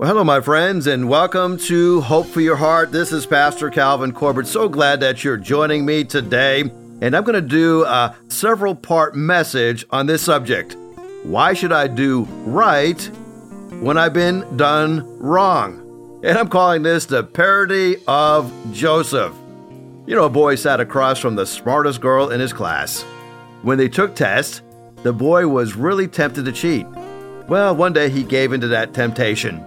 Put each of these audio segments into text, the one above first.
Well, hello, my friends, and welcome to Hope for Your Heart. This is Pastor Calvin Corbett. So glad that you're joining me today. And I'm going to do a several part message on this subject. Why should I do right when I've been done wrong? And I'm calling this the parody of Joseph. You know, a boy sat across from the smartest girl in his class. When they took tests, the boy was really tempted to cheat. Well, one day he gave into that temptation.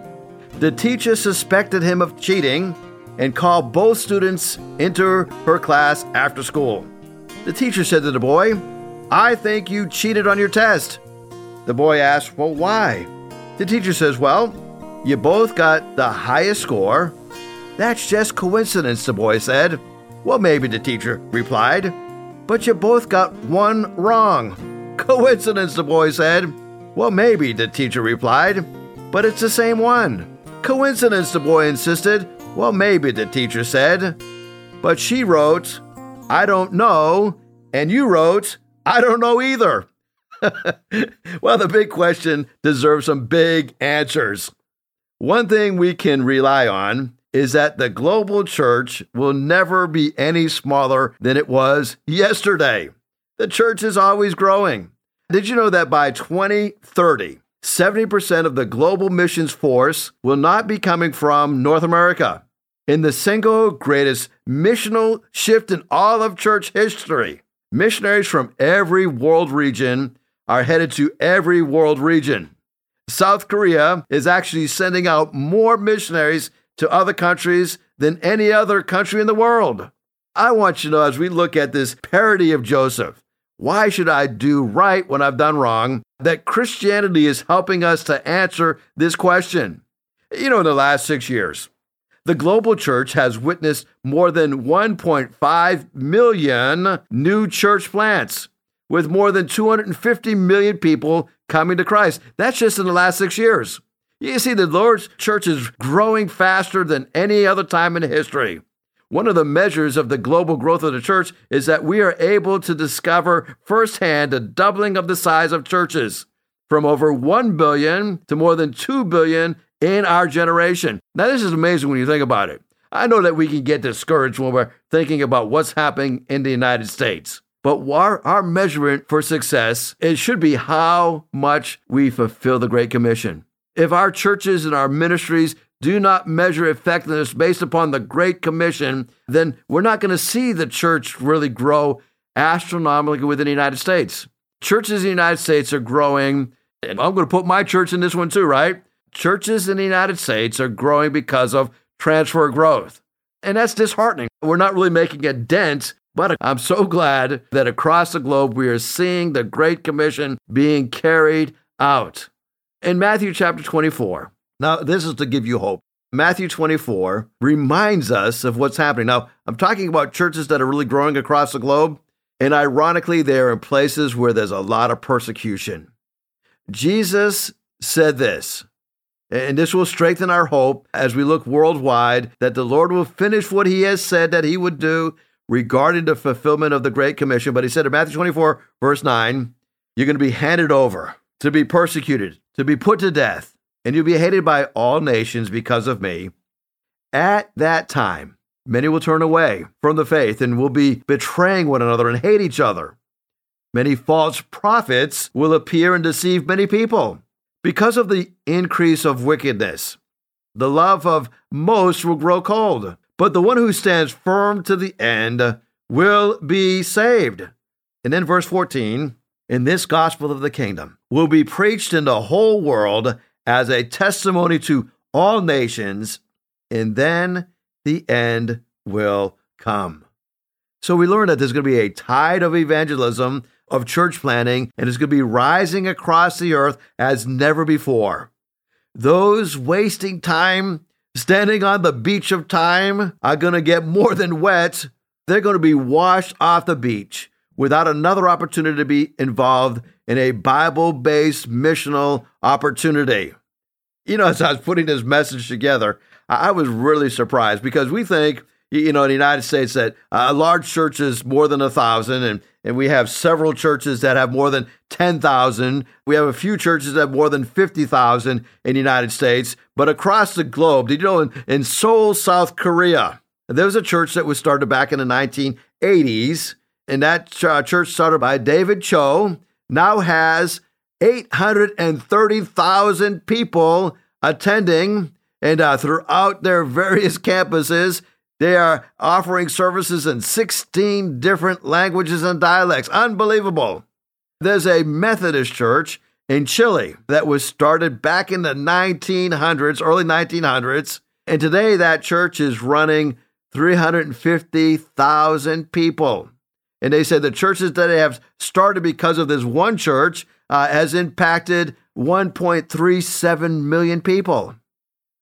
The teacher suspected him of cheating and called both students into her class after school. The teacher said to the boy, I think you cheated on your test. The boy asked, Well, why? The teacher says, Well, you both got the highest score. That's just coincidence, the boy said. Well, maybe, the teacher replied. But you both got one wrong. Coincidence, the boy said. Well, maybe, the teacher replied. But it's the same one. Coincidence, the boy insisted. Well, maybe, the teacher said. But she wrote, I don't know, and you wrote, I don't know either. well, the big question deserves some big answers. One thing we can rely on is that the global church will never be any smaller than it was yesterday. The church is always growing. Did you know that by 2030, 70% of the global missions force will not be coming from North America. In the single greatest missional shift in all of church history, missionaries from every world region are headed to every world region. South Korea is actually sending out more missionaries to other countries than any other country in the world. I want you to know as we look at this parody of Joseph, why should I do right when I've done wrong? That Christianity is helping us to answer this question. You know, in the last six years, the global church has witnessed more than 1.5 million new church plants, with more than 250 million people coming to Christ. That's just in the last six years. You see, the Lord's church is growing faster than any other time in history. One of the measures of the global growth of the church is that we are able to discover firsthand a doubling of the size of churches from over 1 billion to more than 2 billion in our generation. Now, this is amazing when you think about it. I know that we can get discouraged when we're thinking about what's happening in the United States. But our, our measurement for success, it should be how much we fulfill the Great Commission. If our churches and our ministries do not measure effectiveness based upon the Great Commission, then we're not going to see the church really grow astronomically within the United States. Churches in the United States are growing, and I'm going to put my church in this one too, right? Churches in the United States are growing because of transfer growth. And that's disheartening. We're not really making a dent, but I'm so glad that across the globe we are seeing the Great Commission being carried out. In Matthew chapter 24, now, this is to give you hope. Matthew 24 reminds us of what's happening. Now, I'm talking about churches that are really growing across the globe, and ironically, they are in places where there's a lot of persecution. Jesus said this, and this will strengthen our hope as we look worldwide that the Lord will finish what he has said that he would do regarding the fulfillment of the Great Commission. But he said in Matthew 24, verse 9, you're going to be handed over to be persecuted, to be put to death and you'll be hated by all nations because of me. At that time, many will turn away from the faith and will be betraying one another and hate each other. Many false prophets will appear and deceive many people. Because of the increase of wickedness, the love of most will grow cold, but the one who stands firm to the end will be saved. And then, verse 14 in this gospel of the kingdom will be preached in the whole world as a testimony to all nations, and then the end will come. So we learn that there's going to be a tide of evangelism, of church planting, and it's going to be rising across the earth as never before. Those wasting time, standing on the beach of time, are going to get more than wet. They're going to be washed off the beach without another opportunity to be involved in a Bible based missional opportunity. You know, as I was putting this message together, I was really surprised because we think, you know, in the United States, that a large church is more than a thousand, and and we have several churches that have more than 10,000. We have a few churches that have more than 50,000 in the United States. But across the globe, did you know in, in Seoul, South Korea, there was a church that was started back in the 1980s, and that uh, church started by David Cho now has 830,000 people attending, and uh, throughout their various campuses, they are offering services in 16 different languages and dialects. Unbelievable. There's a Methodist church in Chile that was started back in the 1900s, early 1900s. And today that church is running 350,000 people. And they said the churches that have started because of this one church uh, has impacted 1.37 million people.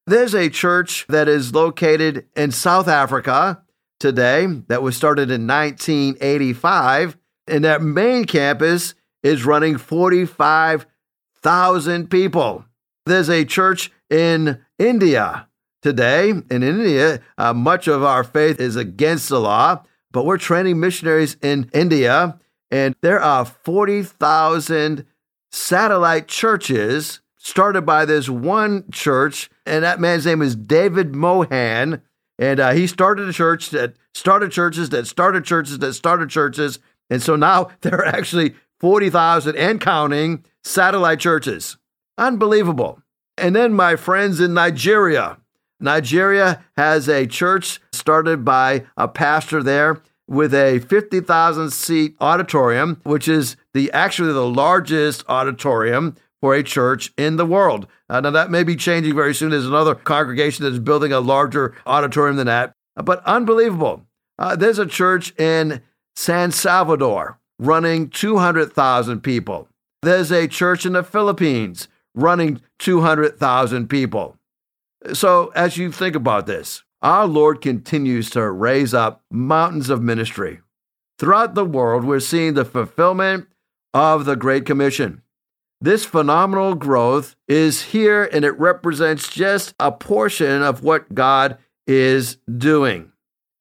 There's a church that is located in South Africa today that was started in 1985, and that main campus is running 45,000 people. There's a church in India today. In India, uh, much of our faith is against the law, but we're training missionaries in India, and there are 40,000 satellite churches started by this one church, and that man's name is David Mohan. And uh, he started a church that started churches that started churches that started churches. And so now there are actually 40,000 and counting satellite churches. Unbelievable. And then my friends in Nigeria. Nigeria has a church started by a pastor there with a 50,000 seat auditorium, which is the actually the largest auditorium for a church in the world. Uh, now, that may be changing very soon. There's another congregation that's building a larger auditorium than that, but unbelievable. Uh, there's a church in San Salvador running 200,000 people. There's a church in the Philippines running 200,000 people. So, as you think about this, our Lord continues to raise up mountains of ministry. Throughout the world, we're seeing the fulfillment of the Great Commission. This phenomenal growth is here and it represents just a portion of what God is doing.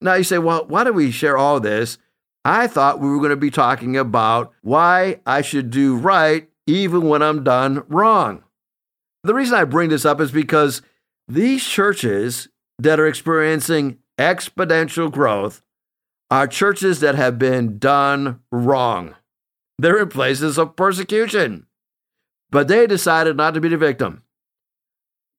Now you say, well, why do we share all this? I thought we were going to be talking about why I should do right even when I'm done wrong. The reason I bring this up is because these churches that are experiencing exponential growth are churches that have been done wrong. They're in places of persecution but they decided not to be the victim.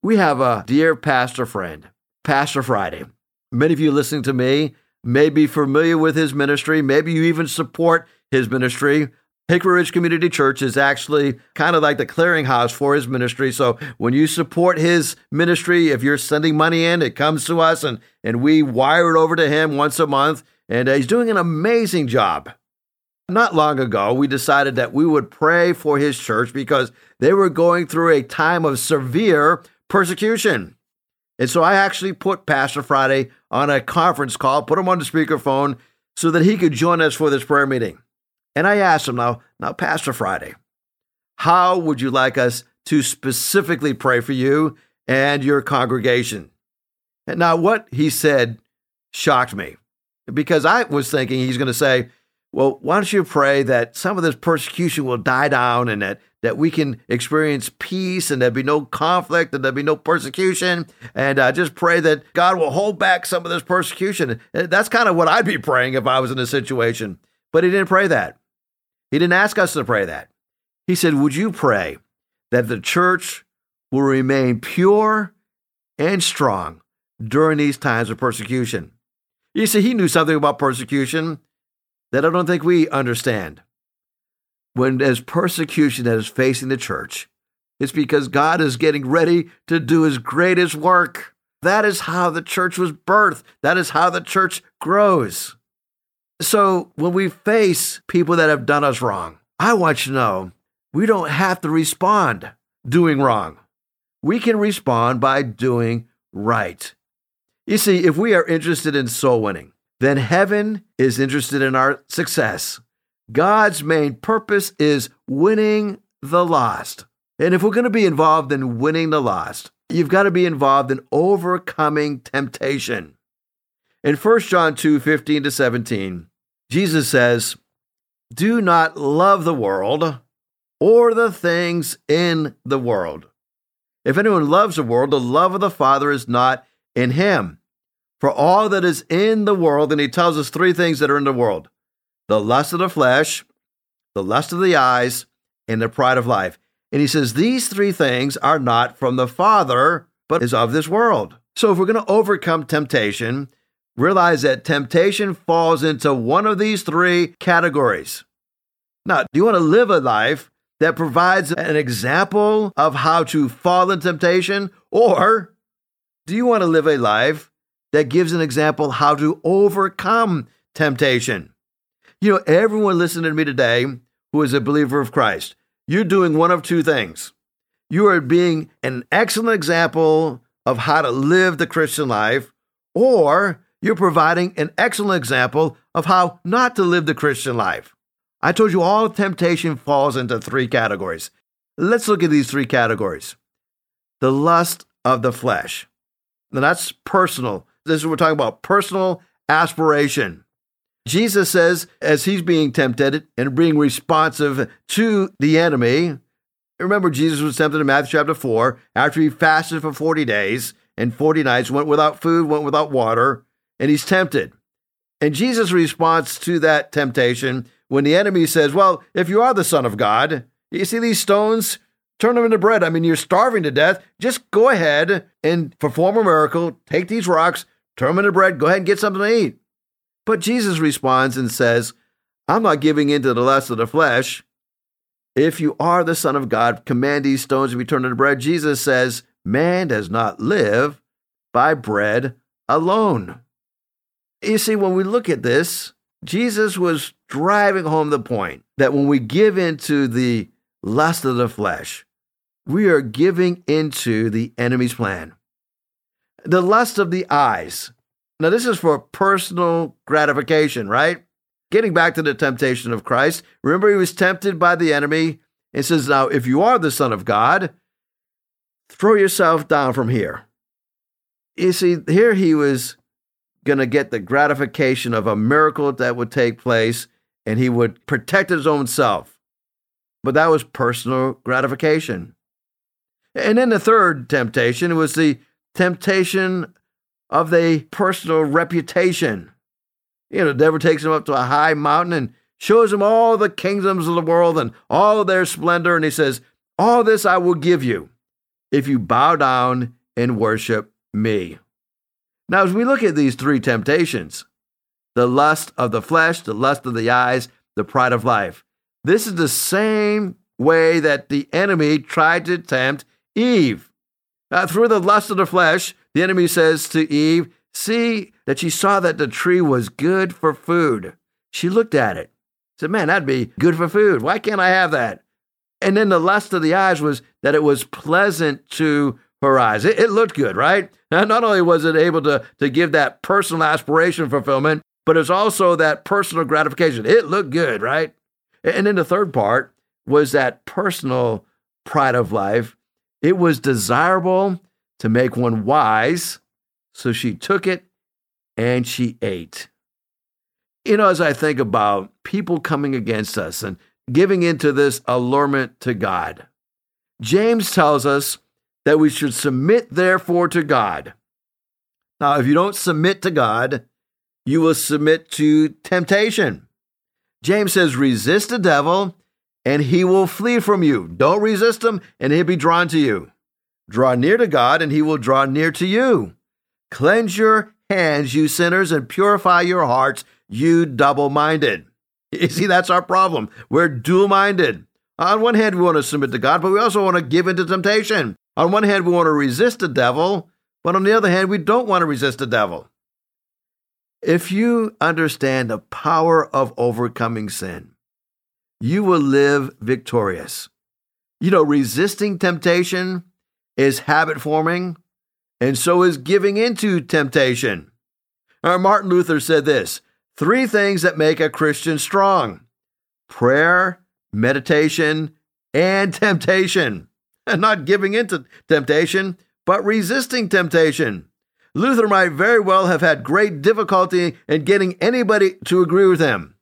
We have a dear pastor friend, Pastor Friday. Many of you listening to me may be familiar with his ministry. Maybe you even support his ministry. Hickory Ridge Community Church is actually kind of like the clearinghouse for his ministry. So when you support his ministry, if you're sending money in, it comes to us and, and we wire it over to him once a month. And uh, he's doing an amazing job. Not long ago, we decided that we would pray for his church because they were going through a time of severe persecution. And so I actually put Pastor Friday on a conference call, put him on the speakerphone so that he could join us for this prayer meeting. And I asked him now, now, Pastor Friday, how would you like us to specifically pray for you and your congregation? And now, what he said shocked me because I was thinking he's going to say, well, why don't you pray that some of this persecution will die down and that, that we can experience peace and there'll be no conflict and there'll be no persecution? And uh, just pray that God will hold back some of this persecution. That's kind of what I'd be praying if I was in a situation. But he didn't pray that. He didn't ask us to pray that. He said, Would you pray that the church will remain pure and strong during these times of persecution? You see, he knew something about persecution that I don't think we understand. When there's persecution that is facing the church, it's because God is getting ready to do his greatest work. That is how the church was birthed. That is how the church grows. So when we face people that have done us wrong, I want you to know we don't have to respond doing wrong. We can respond by doing right. You see, if we are interested in soul winning, then heaven is interested in our success. God's main purpose is winning the lost. And if we're going to be involved in winning the lost, you've got to be involved in overcoming temptation. In 1 John 2 15 to 17, Jesus says, Do not love the world or the things in the world. If anyone loves the world, the love of the Father is not in him. For all that is in the world, and he tells us three things that are in the world the lust of the flesh, the lust of the eyes, and the pride of life. And he says these three things are not from the Father, but is of this world. So if we're going to overcome temptation, realize that temptation falls into one of these three categories. Now, do you want to live a life that provides an example of how to fall in temptation? Or do you want to live a life that gives an example how to overcome temptation? You know, everyone listening to me today who is a believer of Christ, you're doing one of two things. You are being an excellent example of how to live the Christian life, or you're providing an excellent example of how not to live the Christian life. I told you all temptation falls into three categories. Let's look at these three categories. The lust of the flesh. Now that's personal. This is what we're talking about personal aspiration. Jesus says, as he's being tempted and being responsive to the enemy, remember, Jesus was tempted in Matthew chapter 4 after he fasted for 40 days and 40 nights, went without food, went without water, and he's tempted. And Jesus' response to that temptation when the enemy says, Well, if you are the Son of God, you see these stones, turn them into bread. I mean, you're starving to death. Just go ahead and perform a miracle. Take these rocks, turn them into bread. Go ahead and get something to eat. But Jesus responds and says, I'm not giving in to the lust of the flesh. If you are the Son of God, command these stones to be turned into bread. Jesus says, Man does not live by bread alone. You see, when we look at this, Jesus was driving home the point that when we give in to the lust of the flesh, we are giving into the enemy's plan. The lust of the eyes. Now, this is for personal gratification, right? Getting back to the temptation of Christ, remember he was tempted by the enemy and says, Now, if you are the Son of God, throw yourself down from here. You see, here he was going to get the gratification of a miracle that would take place and he would protect his own self. But that was personal gratification. And then the third temptation was the temptation of the personal reputation. You know, the devil takes him up to a high mountain and shows him all the kingdoms of the world and all their splendor. And he says, All this I will give you if you bow down and worship me. Now, as we look at these three temptations, the lust of the flesh, the lust of the eyes, the pride of life, this is the same way that the enemy tried to tempt Eve. Uh, through the lust of the flesh, the enemy says to Eve, See that she saw that the tree was good for food. She looked at it, said, Man, that'd be good for food. Why can't I have that? And then the lust of the eyes was that it was pleasant to her eyes. It, it looked good, right? Now, not only was it able to, to give that personal aspiration fulfillment, but it's also that personal gratification. It looked good, right? And then the third part was that personal pride of life. It was desirable to make one wise, so she took it and she ate. You know, as I think about people coming against us and giving into this allurement to God, James tells us that we should submit, therefore, to God. Now, if you don't submit to God, you will submit to temptation. James says, resist the devil and he will flee from you. Don't resist him and he'll be drawn to you. Draw near to God and he will draw near to you. Cleanse your hands, you sinners, and purify your hearts, you double minded. You see, that's our problem. We're dual minded. On one hand, we want to submit to God, but we also want to give into temptation. On one hand, we want to resist the devil, but on the other hand, we don't want to resist the devil. If you understand the power of overcoming sin, you will live victorious. You know, resisting temptation is habit forming, and so is giving into temptation. Now, Martin Luther said this three things that make a Christian strong prayer, meditation, and temptation and not giving in to temptation, but resisting temptation. Luther might very well have had great difficulty in getting anybody to agree with him.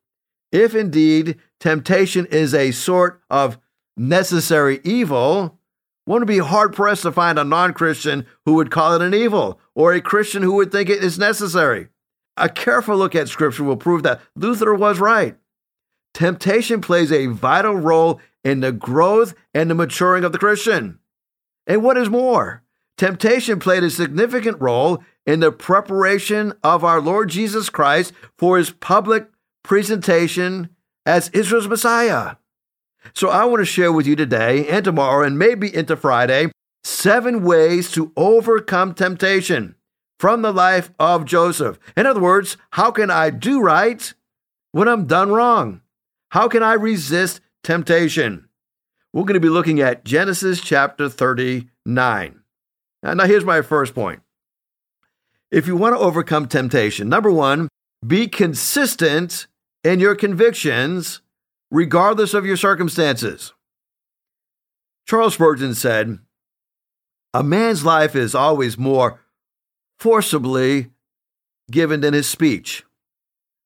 If indeed temptation is a sort of necessary evil, one would be hard pressed to find a non Christian who would call it an evil or a Christian who would think it is necessary. A careful look at Scripture will prove that Luther was right. Temptation plays a vital role in the growth and the maturing of the Christian. And what is more, temptation played a significant role in the preparation of our Lord Jesus Christ for his public presentation as Israel's Messiah. So I want to share with you today and tomorrow and maybe into Friday seven ways to overcome temptation from the life of Joseph. In other words, how can I do right when I'm done wrong? How can I resist temptation? We're going to be looking at Genesis chapter 39. Now, here's my first point. If you want to overcome temptation, number one, be consistent in your convictions, regardless of your circumstances. Charles Spurgeon said, A man's life is always more forcibly given than his speech.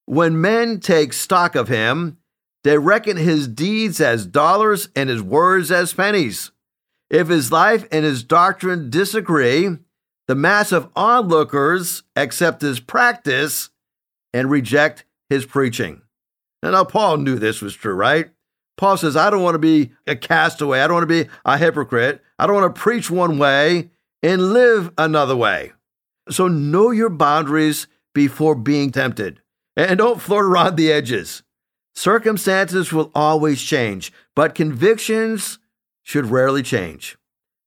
When men take stock of him, they reckon his deeds as dollars and his words as pennies. If his life and his doctrine disagree, the mass of onlookers accept his practice and reject his preaching. And now, Paul knew this was true, right? Paul says, I don't want to be a castaway. I don't want to be a hypocrite. I don't want to preach one way and live another way. So know your boundaries before being tempted and don't flirt around the edges. Circumstances will always change, but convictions should rarely change.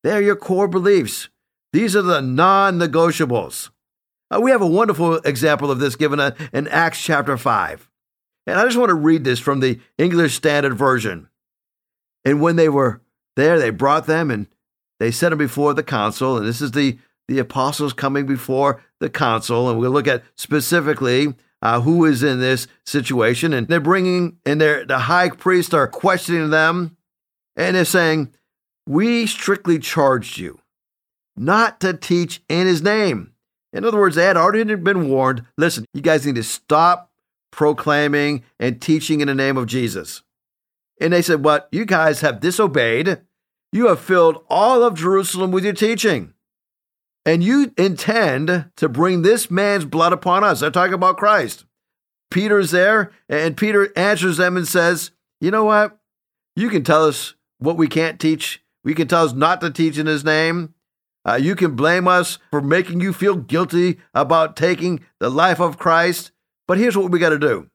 They are your core beliefs. These are the non negotiables. Uh, we have a wonderful example of this given in Acts chapter 5. And I just want to read this from the English Standard Version. And when they were there, they brought them and they set them before the council. And this is the, the apostles coming before the council. And we'll look at specifically uh, who is in this situation. And they're bringing, and they're, the high priests are questioning them. And they're saying, We strictly charged you not to teach in his name. In other words, they had already been warned listen, you guys need to stop proclaiming and teaching in the name of Jesus. And they said, What? You guys have disobeyed. You have filled all of Jerusalem with your teaching. And you intend to bring this man's blood upon us. They're talking about Christ. Peter's there, and Peter answers them and says, You know what? You can tell us what we can't teach. We can tell us not to teach in his name. Uh, you can blame us for making you feel guilty about taking the life of Christ. But here's what we got to do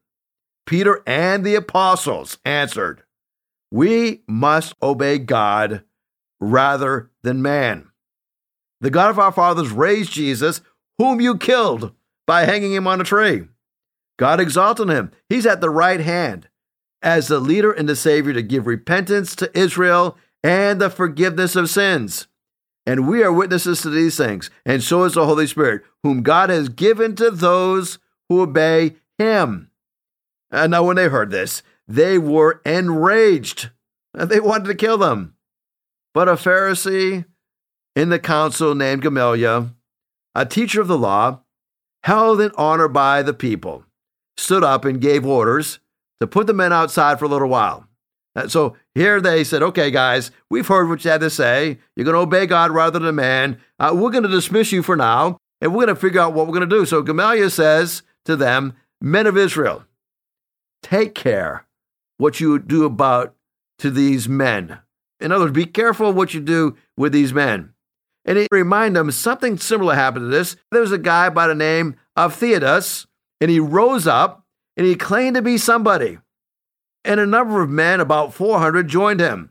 Peter and the apostles answered, We must obey God rather than man. The God of our fathers raised Jesus, whom you killed by hanging him on a tree. God exalted him. He's at the right hand as the leader and the Savior to give repentance to Israel and the forgiveness of sins. And we are witnesses to these things, and so is the Holy Spirit, whom God has given to those who obey him. And now, when they heard this, they were enraged and they wanted to kill them. But a Pharisee in the council named Gamaliel, a teacher of the law, held in honor by the people, stood up and gave orders to put the men outside for a little while. Uh, so here they said, okay, guys, we've heard what you had to say. You're going to obey God rather than man. Uh, we're going to dismiss you for now, and we're going to figure out what we're going to do. So Gamaliel says, to them, Men of Israel, take care what you do about to these men. In other words, be careful what you do with these men. And he remind them something similar happened to this. There was a guy by the name of Theudas, and he rose up and he claimed to be somebody. And a number of men, about 400, joined him.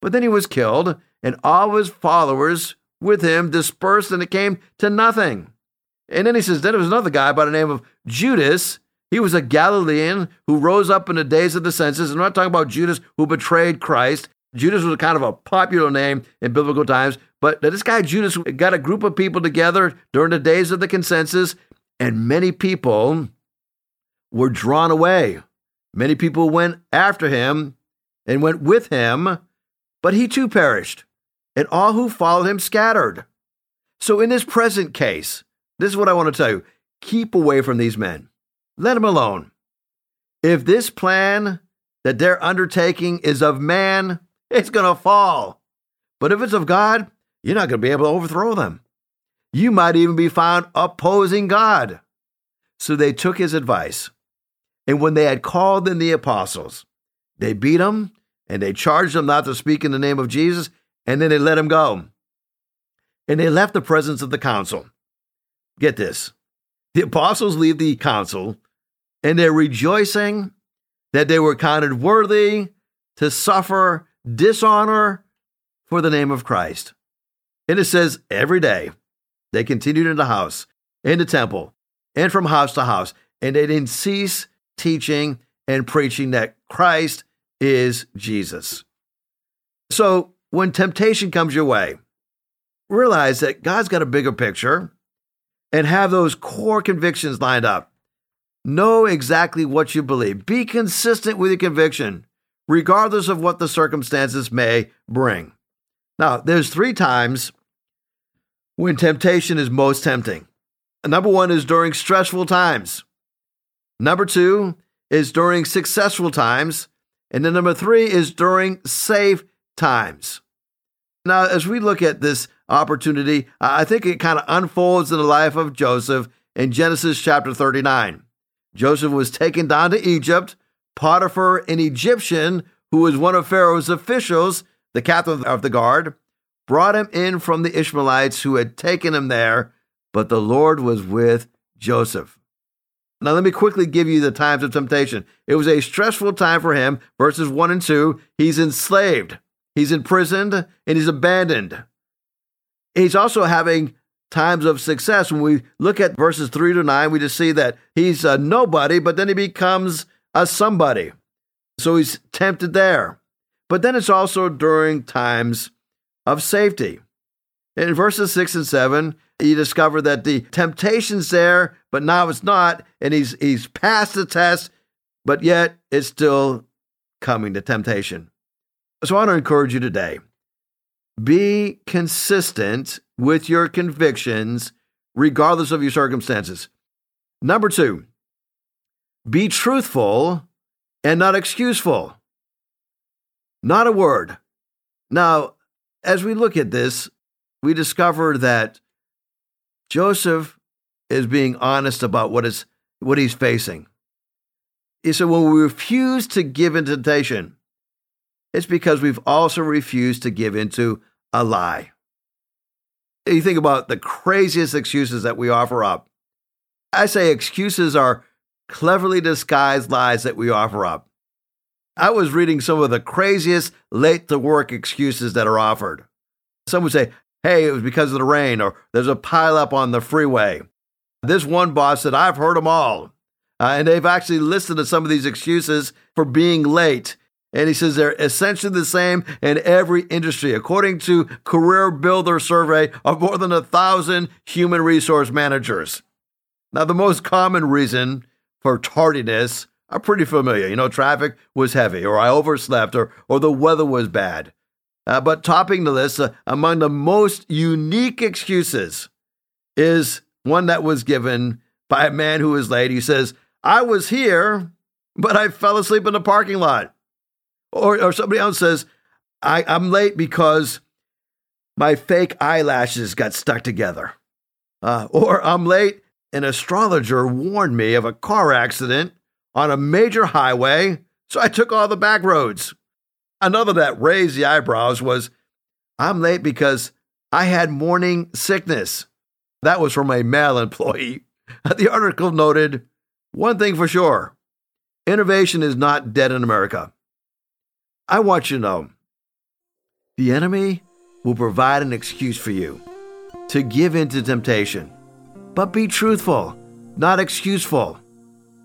But then he was killed, and all his followers with him dispersed, and it came to nothing. And then he says, then there was another guy by the name of Judas. He was a Galilean who rose up in the days of the census. And I'm not talking about Judas who betrayed Christ. Judas was kind of a popular name in biblical times, but this guy Judas got a group of people together during the days of the consensus, and many people were drawn away. Many people went after him and went with him, but he too perished, and all who followed him scattered. So, in this present case, This is what I want to tell you keep away from these men, let them alone. If this plan that they're undertaking is of man, it's going to fall. But if it's of God, you're not going to be able to overthrow them. You might even be found opposing God. So they took his advice. And when they had called in the apostles, they beat them and they charged them not to speak in the name of Jesus, and then they let him go. And they left the presence of the council. Get this the apostles leave the council and they're rejoicing that they were counted worthy to suffer dishonor for the name of Christ. And it says every day they continued in the house, in the temple, and from house to house, and they didn't cease teaching and preaching that Christ is Jesus. So when temptation comes your way, realize that God's got a bigger picture and have those core convictions lined up. Know exactly what you believe. Be consistent with your conviction, regardless of what the circumstances may bring. Now, there's three times when temptation is most tempting. Number one is during stressful times. Number two is during successful times. And then number three is during safe times. Now, as we look at this opportunity, I think it kind of unfolds in the life of Joseph in Genesis chapter 39. Joseph was taken down to Egypt. Potiphar, an Egyptian who was one of Pharaoh's officials, the captain of the guard, brought him in from the Ishmaelites who had taken him there, but the Lord was with Joseph. Now, let me quickly give you the times of temptation. It was a stressful time for him. Verses 1 and 2 he's enslaved, he's imprisoned, and he's abandoned. He's also having times of success. When we look at verses 3 to 9, we just see that he's a nobody, but then he becomes a somebody. So he's tempted there. But then it's also during times of safety. In verses 6 and 7, you discover that the temptation's there, but now it's not, and he's he's passed the test, but yet it's still coming to temptation. So I want to encourage you today. Be consistent with your convictions, regardless of your circumstances. Number two, be truthful and not excuseful. Not a word. Now, as we look at this, we discover that Joseph is being honest about what is what he's facing. He said, when we refuse to give in temptation, it's because we've also refused to give into a lie. You think about the craziest excuses that we offer up. I say excuses are cleverly disguised lies that we offer up. I was reading some of the craziest late to work excuses that are offered. Some would say, hey, it was because of the rain, or there's a pileup on the freeway. This one boss said, I've heard them all. Uh, and they've actually listed to some of these excuses for being late. And he says they're essentially the same in every industry, according to Career Builder survey of more than a thousand human resource managers. Now, the most common reason for tardiness are pretty familiar. You know, traffic was heavy, or I overslept, or, or the weather was bad. Uh, but topping the list, uh, among the most unique excuses is one that was given by a man who was late. He says, I was here, but I fell asleep in the parking lot. Or, or somebody else says, I, I'm late because my fake eyelashes got stuck together. Uh, or I'm late, an astrologer warned me of a car accident on a major highway, so I took all the back roads. Another that raised the eyebrows was I'm late because I had morning sickness. That was from a male employee. The article noted one thing for sure innovation is not dead in America. I want you to know the enemy will provide an excuse for you to give in to temptation, but be truthful, not excuseful.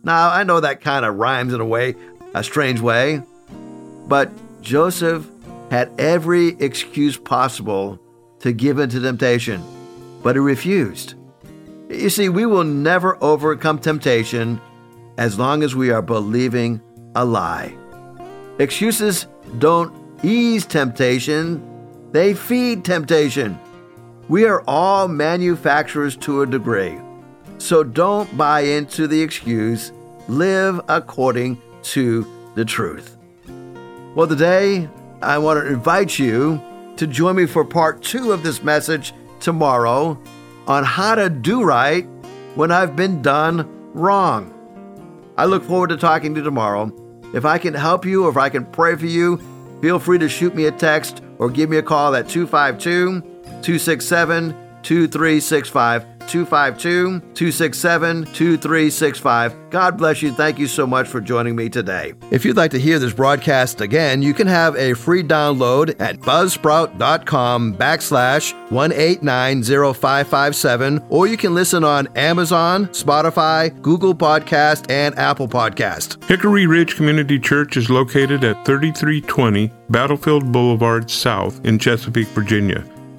Now, I know that kind of rhymes in a way, a strange way, but Joseph had every excuse possible to give in to temptation, but he refused. You see, we will never overcome temptation as long as we are believing a lie. Excuses don't ease temptation, they feed temptation. We are all manufacturers to a degree. So don't buy into the excuse. Live according to the truth. Well, today I want to invite you to join me for part two of this message tomorrow on how to do right when I've been done wrong. I look forward to talking to you tomorrow. If I can help you or if I can pray for you, feel free to shoot me a text or give me a call at 252 267 2365. 252 267 2365. God bless you. Thank you so much for joining me today. If you'd like to hear this broadcast again, you can have a free download at buzzsprout.com backslash 1890557, or you can listen on Amazon, Spotify, Google Podcast, and Apple Podcast. Hickory Ridge Community Church is located at 3320 Battlefield Boulevard South in Chesapeake, Virginia.